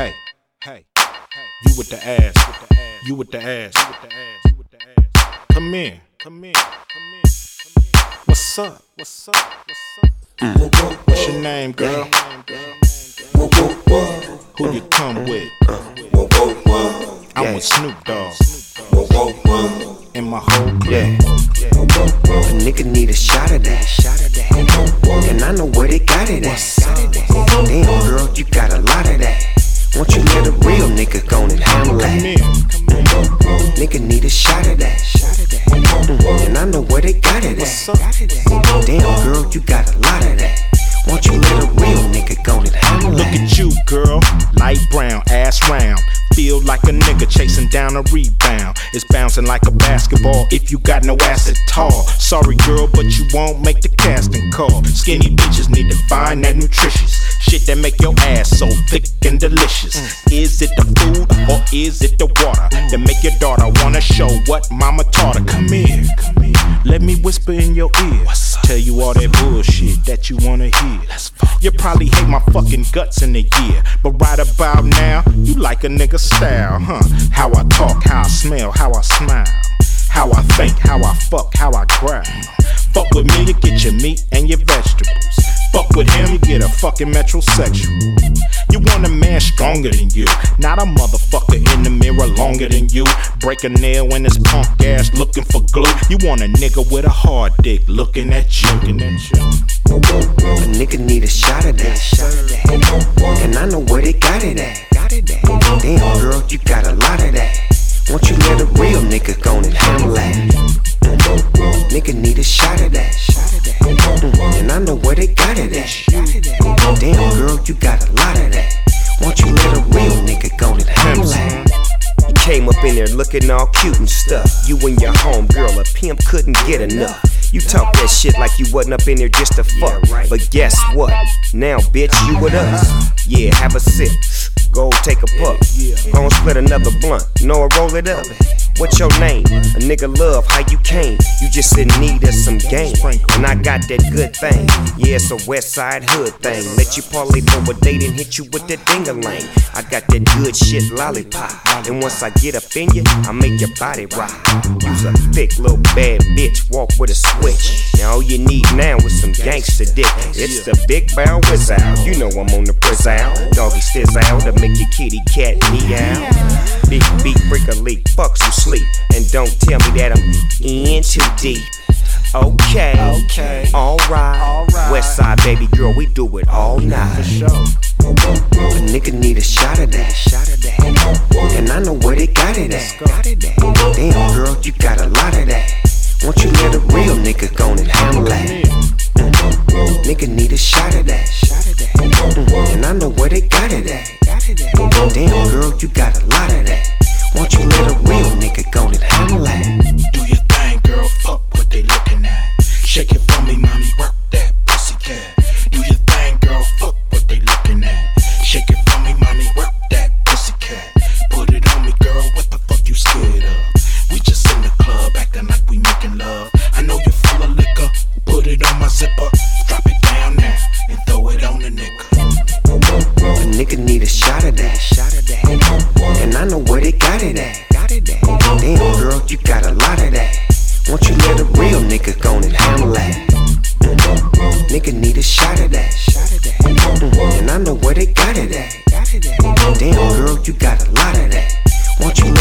Hey, hey, hey. you with the ass, with the ass. you with the ass. You with the ass, you with the ass. Come in, come in, come in. Come in. What's up? What's up? What's up? What's your name, girl? Who you come with? I'm with Snoop Dogg and my whole Yeah. clique. A nigga need a got it at. Damn, girl, you got a lot of that. Won't you let a real nigga go and handle Look at you, girl. Light brown, ass round. Feel like a nigga chasing down a rebound. It's bouncing like a basketball if you got no ass at all. Sorry, girl, but you won't make the casting call. Skinny bitches need to find that nutritious shit that make your ass so thick and delicious. Is it the food or is it the water that make your daughter wanna show what mama taught her? Come here, come here. Let me whisper in your ear. Tell you all that bullshit that you wanna hear. You probably hate my fucking guts in a year, but right about now, you like a nigga style, huh? How I talk, how I smell, how I smile. How I think, how I fuck, how I growl. Fuck with me, you get your meat and your vegetables. Fuck with him, you get a fucking metrosexual. You want a man stronger than you, not a motherfucker in the mirror longer than you. Break a nail in his punk ass looking for glue. You want a nigga with a hard dick looking at you. Looking at you. A nigga need a shot of that. And I know where they got it at. Damn, girl, you got a lot of that. Won't you let a real nigga go and handle that? You got a lot of that. Won't you let a real nigga go and handle that? You came up in there looking all cute and stuff. You and your homegirl, a pimp couldn't get enough. You talk that shit like you wasn't up in there just to fuck. right But guess what? Now, bitch, you with us. Yeah, have a sip. Go take a puff. Go and split another blunt. Know roll it up. What's your name? A nigga love how you came. You just in need of some game. And I got that good thing. Yeah, it's a west side hood thing. Let you parlay for a date and hit you with that dingaling. I got that good shit lollipop. And once I get up in you, I make your body rock. Use a thick little bad bitch, walk with a switch. Now all you need now is some gangster dick. It's the big bow out. You know I'm on the prison. Doggy stiz out to make your kitty cat meow. Big beat break a leak, fucks you sleep. And don't tell me that I'm in too deep. Okay, Okay. alright. Alright. West side baby girl, we do it all night. For Show. A nigga need a shot of that. And I know where they got it at. Damn, girl, you got a lot of that. Won't you let a real nigga go and handle that? Nigga need a shot of that. Nigga need a shot of that. And I know where they got it at. Damn, girl, you got a lot of that. Won't you let a real nigga go and handle that? Nigga need a shot of that. And I know where they got it at. Damn, girl, you got a lot of that.